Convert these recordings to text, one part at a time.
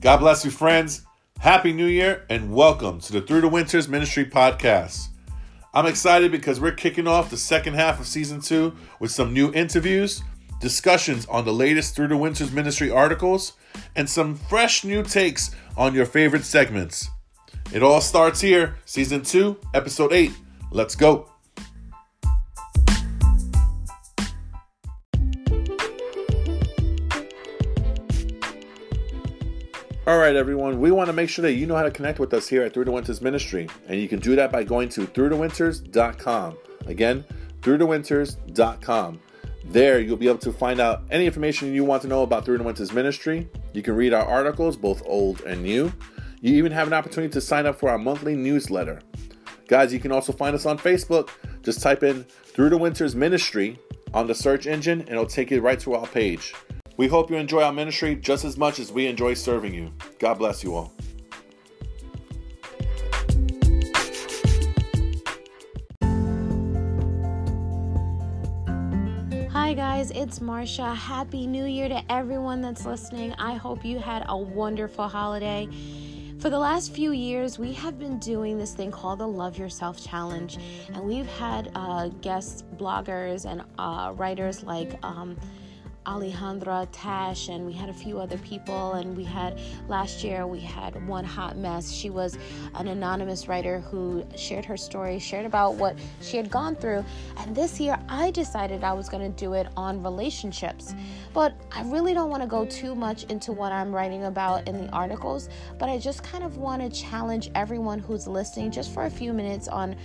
God bless you, friends. Happy New Year and welcome to the Through the Winters Ministry podcast. I'm excited because we're kicking off the second half of season two with some new interviews, discussions on the latest Through the Winters Ministry articles, and some fresh new takes on your favorite segments. It all starts here, season two, episode eight. Let's go. All right, everyone. We want to make sure that you know how to connect with us here at Through the Winters Ministry, and you can do that by going to throughthewinters.com. Again, throughthewinters.com. There, you'll be able to find out any information you want to know about Through the Winters Ministry. You can read our articles, both old and new. You even have an opportunity to sign up for our monthly newsletter. Guys, you can also find us on Facebook. Just type in Through the Winters Ministry on the search engine, and it'll take you right to our page. We hope you enjoy our ministry just as much as we enjoy serving you. God bless you all. Hi, guys, it's Marsha. Happy New Year to everyone that's listening. I hope you had a wonderful holiday. For the last few years, we have been doing this thing called the Love Yourself Challenge, and we've had uh, guest bloggers and uh, writers like um, Alejandra Tash, and we had a few other people. And we had last year, we had one hot mess. She was an anonymous writer who shared her story, shared about what she had gone through. And this year, I decided I was going to do it on relationships. But I really don't want to go too much into what I'm writing about in the articles, but I just kind of want to challenge everyone who's listening just for a few minutes on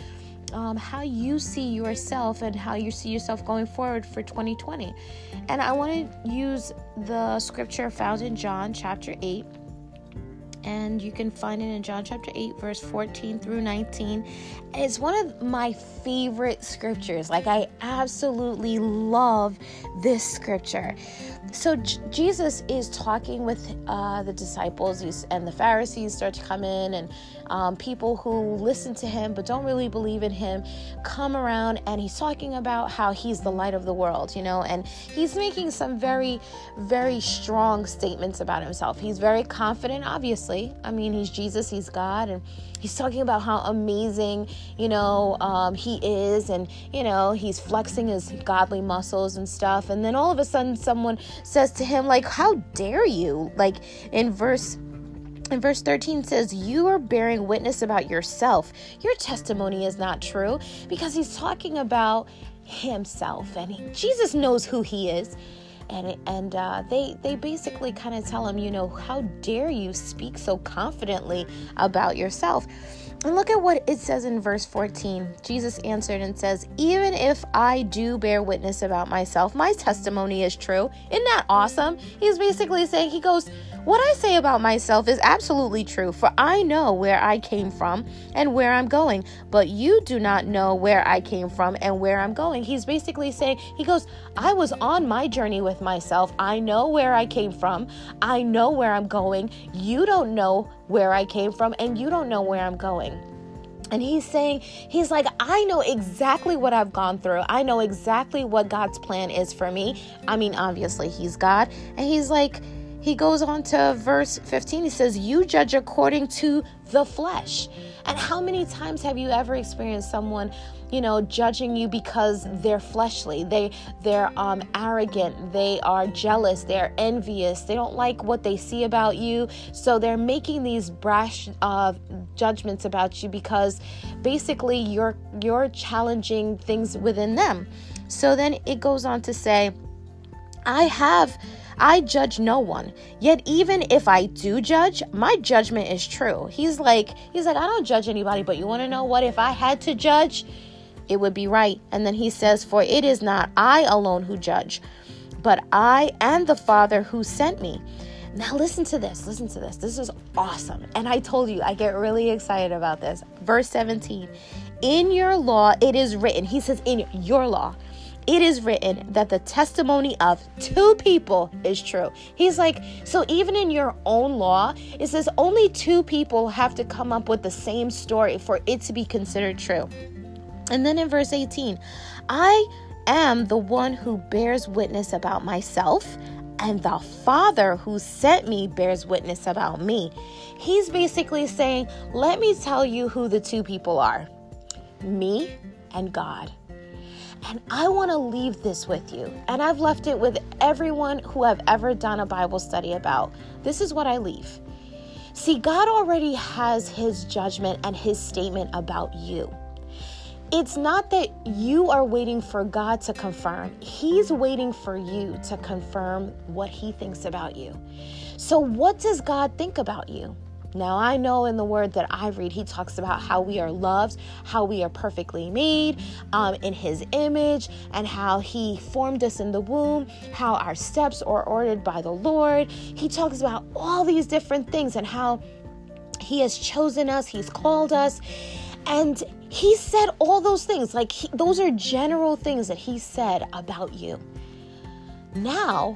um, how you see yourself and how you see yourself going forward for 2020. And I want to use the scripture found in John chapter 8 and you can find it in John chapter 8, verse 14 through 19. It's one of my favorite scriptures. Like, I absolutely love this scripture. So, J- Jesus is talking with uh, the disciples, and the Pharisees start to come in, and um, people who listen to him but don't really believe in him come around, and he's talking about how he's the light of the world, you know, and he's making some very, very strong statements about himself. He's very confident, obviously obviously. I mean, he's Jesus, he's God, and he's talking about how amazing, you know, um, he is, and, you know, he's flexing his godly muscles and stuff. And then all of a sudden, someone says to him, like, How dare you? Like in verse in verse 13 says, You are bearing witness about yourself. Your testimony is not true because he's talking about himself and he, Jesus knows who he is and and uh, they they basically kind of tell him, you know, how dare you speak so confidently about yourself? And look at what it says in verse 14. Jesus answered and says, Even if I do bear witness about myself, my testimony is true. Isn't that awesome? He's basically saying, He goes, what I say about myself is absolutely true, for I know where I came from and where I'm going, but you do not know where I came from and where I'm going. He's basically saying, He goes, I was on my journey with myself. I know where I came from. I know where I'm going. You don't know where I came from, and you don't know where I'm going. And he's saying, He's like, I know exactly what I've gone through. I know exactly what God's plan is for me. I mean, obviously, He's God. And He's like, he goes on to verse 15. He says, You judge according to the flesh. And how many times have you ever experienced someone, you know, judging you because they're fleshly, they they're um, arrogant, they are jealous, they're envious, they don't like what they see about you, so they're making these brash uh, judgments about you because basically you're you're challenging things within them. So then it goes on to say, I have I judge no one. Yet even if I do judge, my judgment is true. He's like he's like I don't judge anybody, but you want to know what if I had to judge, it would be right. And then he says, "For it is not I alone who judge, but I and the Father who sent me." Now listen to this. Listen to this. This is awesome. And I told you I get really excited about this. Verse 17. In your law it is written. He says in your law it is written that the testimony of two people is true. He's like, so even in your own law, it says only two people have to come up with the same story for it to be considered true. And then in verse 18, I am the one who bears witness about myself and the Father who sent me bears witness about me. He's basically saying, Let me tell you who the two people are me and God. And I want to leave this with you. And I've left it with everyone who I've ever done a Bible study about. This is what I leave. See, God already has his judgment and his statement about you. It's not that you are waiting for God to confirm, He's waiting for you to confirm what He thinks about you. So, what does God think about you? Now, I know in the word that I read, he talks about how we are loved, how we are perfectly made um, in his image, and how he formed us in the womb, how our steps are ordered by the Lord. He talks about all these different things and how he has chosen us, he's called us. And he said all those things. Like, he, those are general things that he said about you. Now,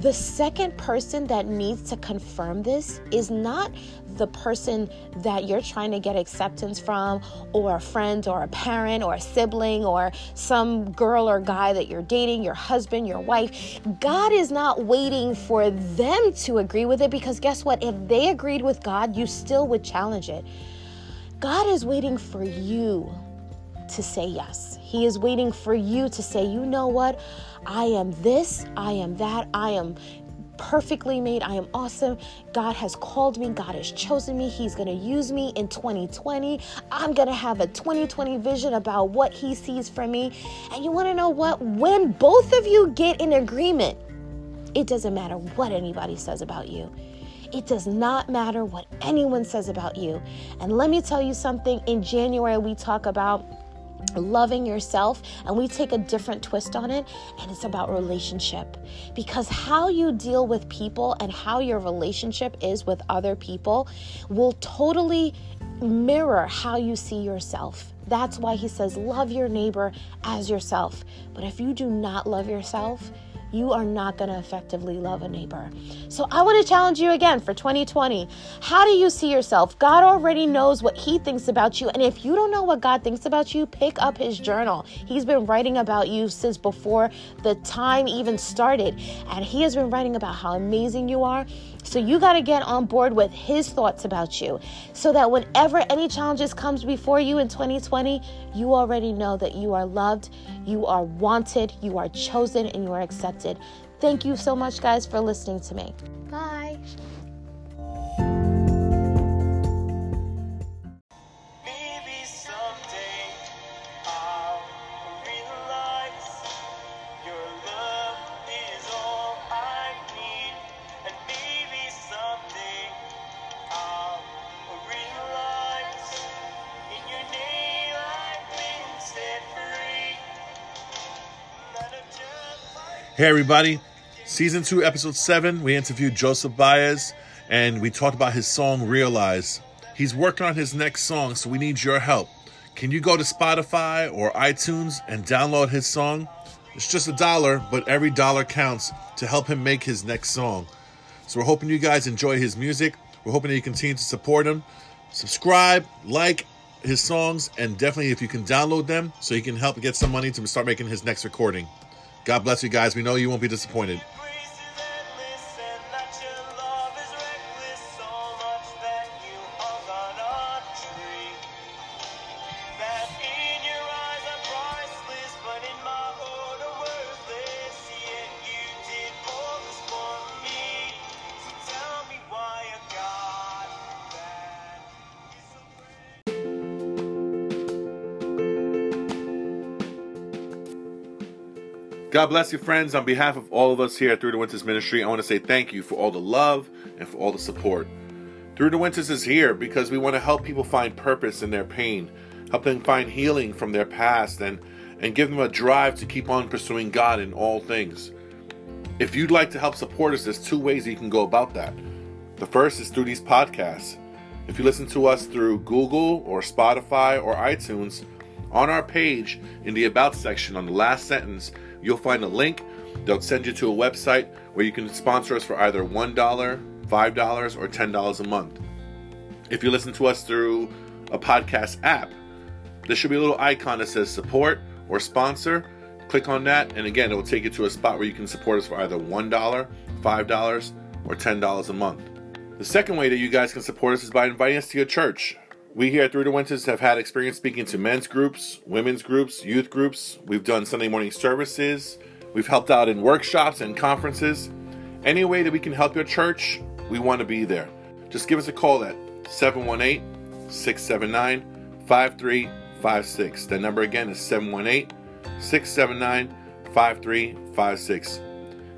the second person that needs to confirm this is not the person that you're trying to get acceptance from, or a friend, or a parent, or a sibling, or some girl or guy that you're dating, your husband, your wife. God is not waiting for them to agree with it because guess what? If they agreed with God, you still would challenge it. God is waiting for you to say yes. He is waiting for you to say, you know what? I am this, I am that, I am perfectly made. I am awesome. God has called me. God has chosen me. He's going to use me in 2020. I'm going to have a 2020 vision about what He sees for me. And you want to know what? When both of you get in agreement, it doesn't matter what anybody says about you. It does not matter what anyone says about you. And let me tell you something in January, we talk about loving yourself and we take a different twist on it and it's about relationship. Because how you deal with people and how your relationship is with other people will totally mirror how you see yourself. That's why he says love your neighbor as yourself. But if you do not love yourself you are not going to effectively love a neighbor. So I want to challenge you again for 2020. How do you see yourself? God already knows what He thinks about you. And if you don't know what God thinks about you, pick up His journal. He's been writing about you since before the time even started. And He has been writing about how amazing you are. So you got to get on board with his thoughts about you so that whenever any challenges comes before you in 2020, you already know that you are loved, you are wanted, you are chosen and you are accepted. Thank you so much guys for listening to me. Bye. Hey, everybody. Season 2, Episode 7, we interviewed Joseph Baez and we talked about his song Realize. He's working on his next song, so we need your help. Can you go to Spotify or iTunes and download his song? It's just a dollar, but every dollar counts to help him make his next song. So we're hoping you guys enjoy his music. We're hoping that you continue to support him. Subscribe, like his songs, and definitely if you can download them so he can help get some money to start making his next recording. God bless you guys. We know you won't be disappointed. God bless you, friends. On behalf of all of us here at Through the Winters Ministry, I want to say thank you for all the love and for all the support. Through the Winters is here because we want to help people find purpose in their pain, help them find healing from their past, and, and give them a drive to keep on pursuing God in all things. If you'd like to help support us, there's two ways you can go about that. The first is through these podcasts. If you listen to us through Google or Spotify or iTunes, on our page in the About section on the last sentence, you'll find a link. They'll send you to a website where you can sponsor us for either $1, $5, or $10 a month. If you listen to us through a podcast app, there should be a little icon that says support or sponsor. Click on that, and again, it will take you to a spot where you can support us for either $1, $5, $5, or $10 a month. The second way that you guys can support us is by inviting us to your church. We here at Through the Winters have had experience speaking to men's groups, women's groups, youth groups. We've done Sunday morning services. We've helped out in workshops and conferences. Any way that we can help your church, we want to be there. Just give us a call at 718 679 5356. That number again is 718 679 5356.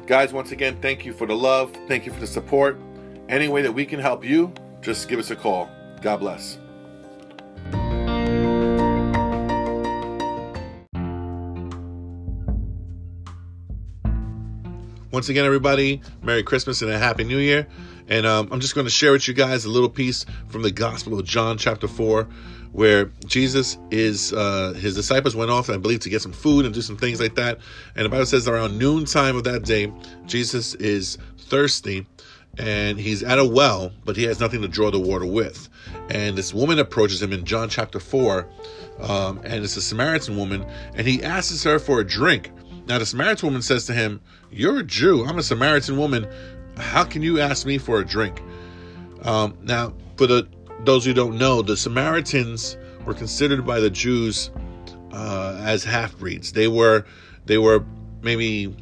Guys, once again, thank you for the love. Thank you for the support. Any way that we can help you, just give us a call. God bless. Once again, everybody, Merry Christmas and a Happy New Year. And um, I'm just going to share with you guys a little piece from the Gospel of John, chapter 4, where Jesus is, uh, his disciples went off, I believe, to get some food and do some things like that. And the Bible says around noontime of that day, Jesus is thirsty and he's at a well, but he has nothing to draw the water with. And this woman approaches him in John chapter 4, um, and it's a Samaritan woman, and he asks her for a drink. Now, the Samaritan woman says to him, You're a Jew, I'm a Samaritan woman. How can you ask me for a drink? Um, now, for the those who don't know, the Samaritans were considered by the Jews uh, as half breeds. They were they were maybe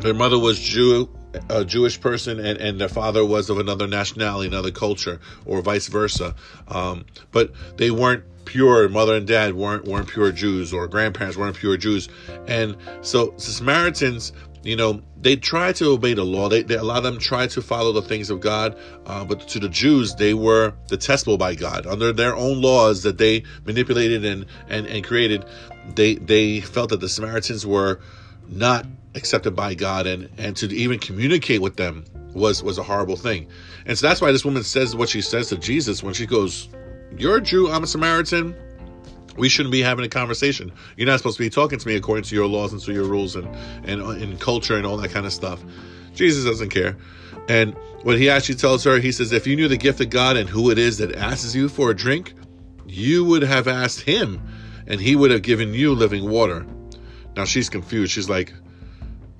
their mother was Jew a Jewish person and, and their father was of another nationality, another culture, or vice versa. Um, but they weren't pure. Mother and dad weren't weren't pure Jews, or grandparents weren't pure Jews. And so the Samaritans, you know, they tried to obey the law. They, they a lot of them tried to follow the things of God, uh, but to the Jews, they were detestable by God under their own laws that they manipulated and and, and created. They they felt that the Samaritans were not accepted by God and and to even communicate with them was was a horrible thing. And so that's why this woman says what she says to Jesus when she goes, "You're a Jew, I'm a Samaritan. We shouldn't be having a conversation. You're not supposed to be talking to me according to your laws and to your rules and and in culture and all that kind of stuff." Jesus doesn't care. And what he actually tells her, he says, "If you knew the gift of God and who it is that asks you for a drink, you would have asked him, and he would have given you living water." Now she's confused. She's like,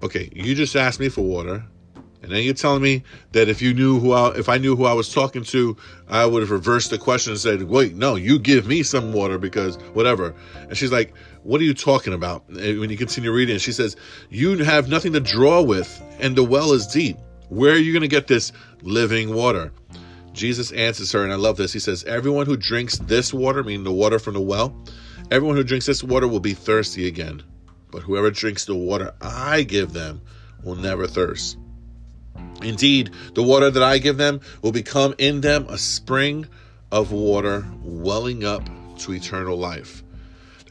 okay, you just asked me for water, and then you're telling me that if you knew who I, if I knew who I was talking to, I would have reversed the question and said, wait, no, you give me some water because whatever. And she's like, what are you talking about? And when you continue reading, she says, you have nothing to draw with, and the well is deep. Where are you going to get this living water? Jesus answers her, and I love this. He says, Everyone who drinks this water, meaning the water from the well, everyone who drinks this water will be thirsty again. But whoever drinks the water I give them will never thirst. Indeed, the water that I give them will become in them a spring of water welling up to eternal life.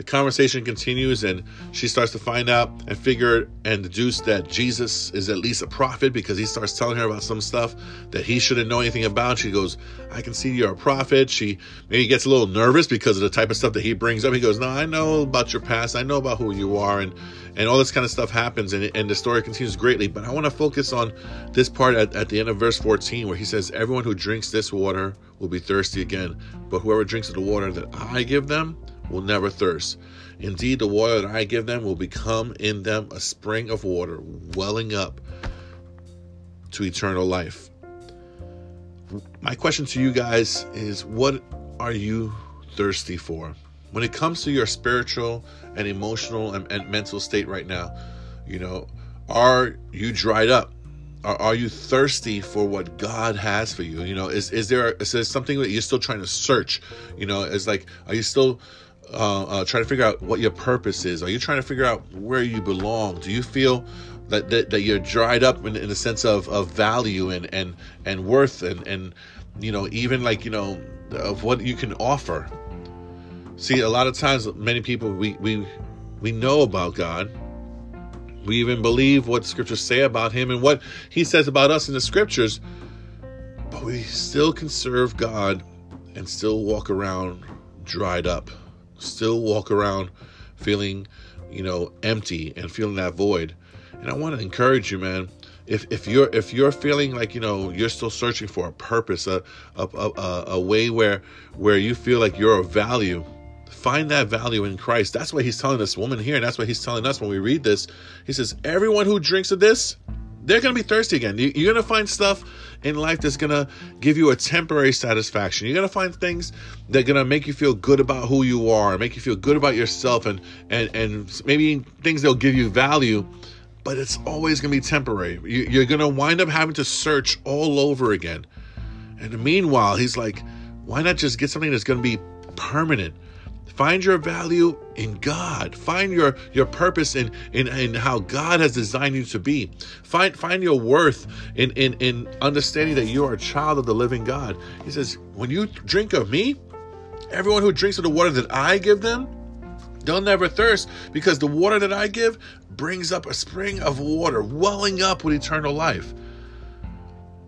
The conversation continues, and she starts to find out and figure and deduce that Jesus is at least a prophet because he starts telling her about some stuff that he shouldn't know anything about. She goes, I can see you're a prophet. She maybe gets a little nervous because of the type of stuff that he brings up. He goes, No, I know about your past. I know about who you are. And, and all this kind of stuff happens, and, and the story continues greatly. But I want to focus on this part at, at the end of verse 14 where he says, Everyone who drinks this water will be thirsty again, but whoever drinks of the water that I give them, will never thirst. Indeed, the water that I give them will become in them a spring of water welling up to eternal life. My question to you guys is what are you thirsty for? When it comes to your spiritual and emotional and, and mental state right now, you know, are you dried up? Are, are, you thirsty for what God has for you? You know, is is there is there something that you're still trying to search? You know, is like, are you still uh, uh, trying to figure out what your purpose is? Are you trying to figure out where you belong? Do you feel that that, that you're dried up in, in a sense of, of value and and and worth and and you know even like you know of what you can offer? See, a lot of times, many people we we we know about God. We even believe what scriptures say about Him and what He says about us in the scriptures, but we still can serve God and still walk around dried up still walk around feeling, you know, empty and feeling that void. And I want to encourage you, man. If, if you're if you're feeling like you know you're still searching for a purpose, a a, a, a way where where you feel like you're of value, find that value in Christ. That's what he's telling this woman here, and that's what he's telling us when we read this. He says, Everyone who drinks of this they're going to be thirsty again. You're going to find stuff in life that's going to give you a temporary satisfaction. You're going to find things that are going to make you feel good about who you are, make you feel good about yourself, and and and maybe things that'll give you value. But it's always going to be temporary. You're going to wind up having to search all over again. And meanwhile, he's like, why not just get something that's going to be permanent? Find your value in God. Find your your purpose in, in in how God has designed you to be. Find find your worth in in in understanding that you are a child of the living God. He says, when you drink of me, everyone who drinks of the water that I give them, they'll never thirst because the water that I give brings up a spring of water welling up with eternal life.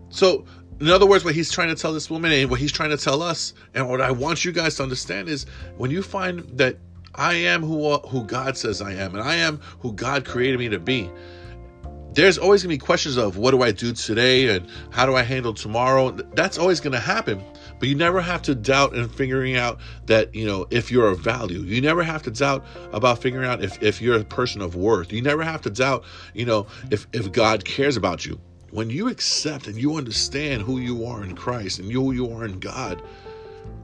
So in other words, what he's trying to tell this woman and what he's trying to tell us, and what I want you guys to understand is when you find that I am who who God says I am, and I am who God created me to be. There's always gonna be questions of what do I do today and how do I handle tomorrow. That's always gonna happen, but you never have to doubt in figuring out that you know if you're of value. You never have to doubt about figuring out if if you're a person of worth. You never have to doubt you know if if God cares about you when you accept and you understand who you are in Christ and who you are in God,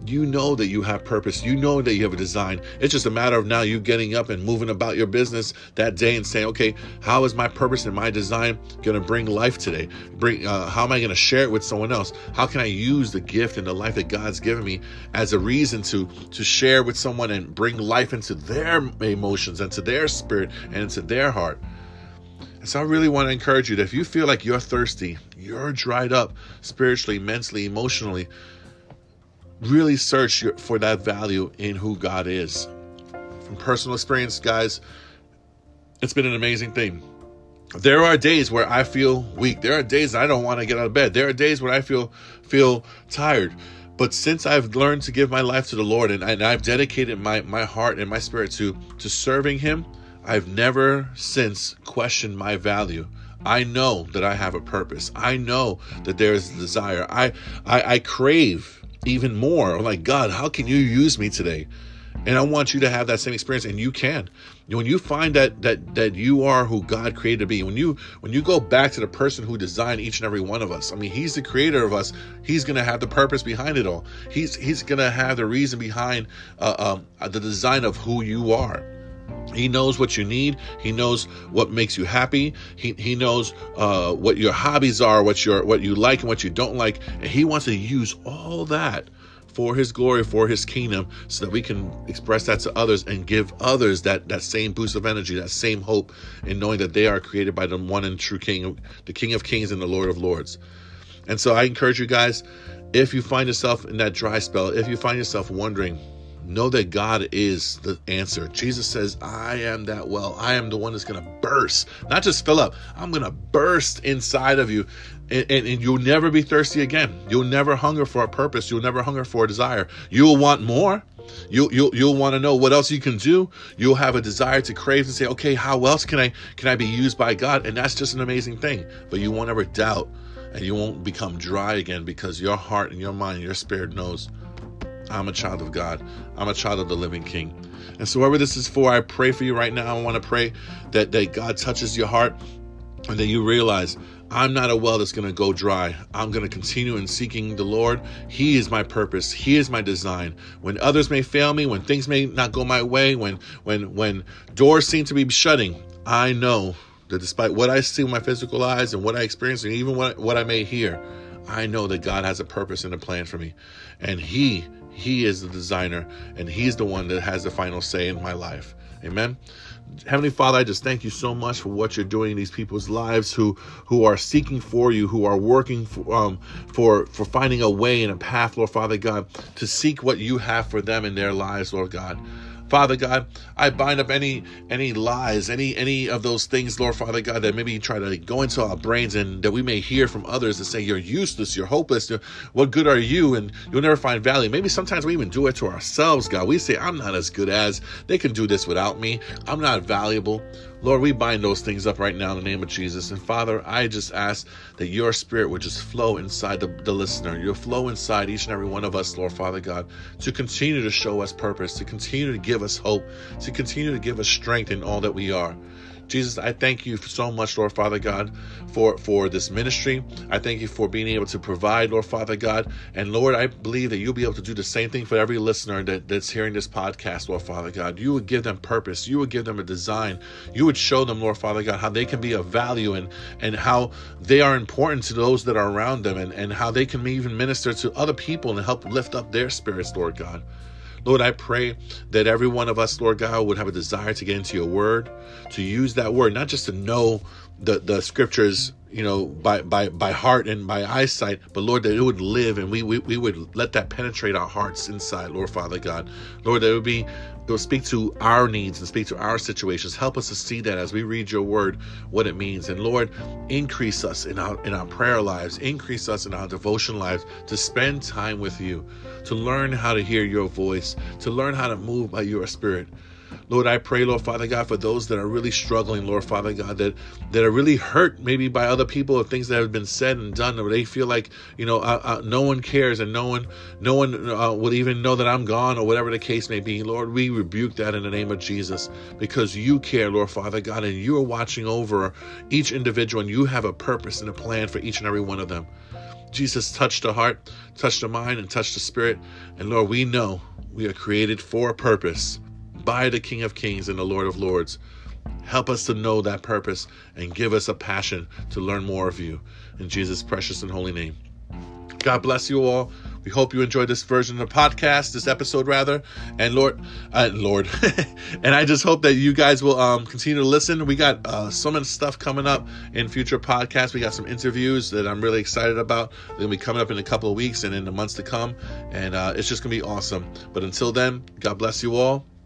you know that you have purpose. You know that you have a design. It's just a matter of now you getting up and moving about your business that day and saying, okay, how is my purpose and my design going to bring life today? Bring, uh, how am I going to share it with someone else? How can I use the gift and the life that God's given me as a reason to to share with someone and bring life into their emotions, and into their spirit, and into their heart? And so I really want to encourage you that if you feel like you're thirsty, you're dried up spiritually, mentally, emotionally, really search for that value in who God is. From personal experience, guys, it's been an amazing thing. There are days where I feel weak. There are days I don't want to get out of bed. There are days where I feel feel tired. But since I've learned to give my life to the Lord and, and I've dedicated my, my heart and my spirit to to serving Him, I've never since questioned my value. I know that I have a purpose. I know that there is a desire. I, I, I crave even more. I'm like, God, how can you use me today? And I want you to have that same experience, and you can. When you find that that that you are who God created to be, when you when you go back to the person who designed each and every one of us, I mean, He's the creator of us. He's gonna have the purpose behind it all. He's He's gonna have the reason behind uh, um, the design of who you are. He knows what you need. He knows what makes you happy. He, he knows uh, what your hobbies are, what your what you like and what you don't like, and he wants to use all that for his glory, for his kingdom, so that we can express that to others and give others that that same boost of energy, that same hope, in knowing that they are created by the one and true King, the King of Kings and the Lord of Lords. And so I encourage you guys, if you find yourself in that dry spell, if you find yourself wondering know that God is the answer. Jesus says, I am that well. I am the one that's going to burst, not just fill up. I'm going to burst inside of you. And, and, and, you'll never be thirsty again. You'll never hunger for a purpose. You'll never hunger for a desire. You'll want more. You'll you'll you'll want to know what else you can do. You'll have a desire to crave and say, okay, how else can I can I be used by God? And that's just an amazing thing. But you won't ever doubt, and you won't become dry again because your heart and your mind, and your spirit knows I'm a child of God. I'm a child of the living King. And so, whoever this is for, I pray for you right now. I want to pray that, that God touches your heart and that you realize I'm not a well that's going to go dry. I'm going to continue in seeking the Lord. He is my purpose. He is my design. When others may fail me, when things may not go my way, when when when doors seem to be shutting, I know that despite what I see with my physical eyes and what I experience and even what, what I may hear, I know that God has a purpose and a plan for me. And He he is the designer, and He's the one that has the final say in my life. Amen. Heavenly Father, I just thank you so much for what you're doing in these people's lives who who are seeking for you, who are working for um, for for finding a way and a path, Lord Father God, to seek what you have for them in their lives, Lord God. Father God, I bind up any any lies, any any of those things, Lord Father God, that maybe try to go into our brains and that we may hear from others and say you're useless, you're hopeless, what good are you, and you'll never find value. Maybe sometimes we even do it to ourselves, God. We say I'm not as good as they can do this without me. I'm not valuable. Lord, we bind those things up right now in the name of Jesus. And Father, I just ask that your spirit would just flow inside the, the listener. You'll flow inside each and every one of us, Lord Father God, to continue to show us purpose, to continue to give us hope, to continue to give us strength in all that we are. Jesus, I thank you so much, Lord Father God, for, for this ministry. I thank you for being able to provide, Lord Father God. And Lord, I believe that you'll be able to do the same thing for every listener that, that's hearing this podcast, Lord Father God. You would give them purpose. You would give them a design. You would show them, Lord Father God, how they can be of value and, and how they are important to those that are around them and, and how they can even minister to other people and help lift up their spirits, Lord God. Lord, I pray that every one of us, Lord God, would have a desire to get into your word, to use that word, not just to know the, the scriptures, you know, by, by, by heart and by eyesight, but Lord, that it would live and we, we, we would let that penetrate our hearts inside, Lord Father God. Lord, that it would be it will speak to our needs and speak to our situations. Help us to see that as we read your word, what it means. And Lord, increase us in our in our prayer lives, increase us in our devotion lives to spend time with you, to learn how to hear your voice, to learn how to move by your spirit. Lord, I pray, Lord Father God, for those that are really struggling, Lord Father God, that that are really hurt maybe by other people or things that have been said and done, or they feel like you know uh, uh, no one cares and no one no one uh, would even know that I'm gone or whatever the case may be. Lord, we rebuke that in the name of Jesus because you care, Lord Father God, and you are watching over each individual and you have a purpose and a plan for each and every one of them. Jesus, touch the heart, touch the mind, and touch the spirit. And Lord, we know we are created for a purpose by the King of Kings and the Lord of Lords. Help us to know that purpose and give us a passion to learn more of you. In Jesus' precious and holy name. God bless you all. We hope you enjoyed this version of the podcast, this episode rather. And Lord, uh, Lord, and I just hope that you guys will um, continue to listen. We got uh, so much stuff coming up in future podcasts. We got some interviews that I'm really excited about. They're gonna be coming up in a couple of weeks and in the months to come, and uh, it's just gonna be awesome. But until then, God bless you all.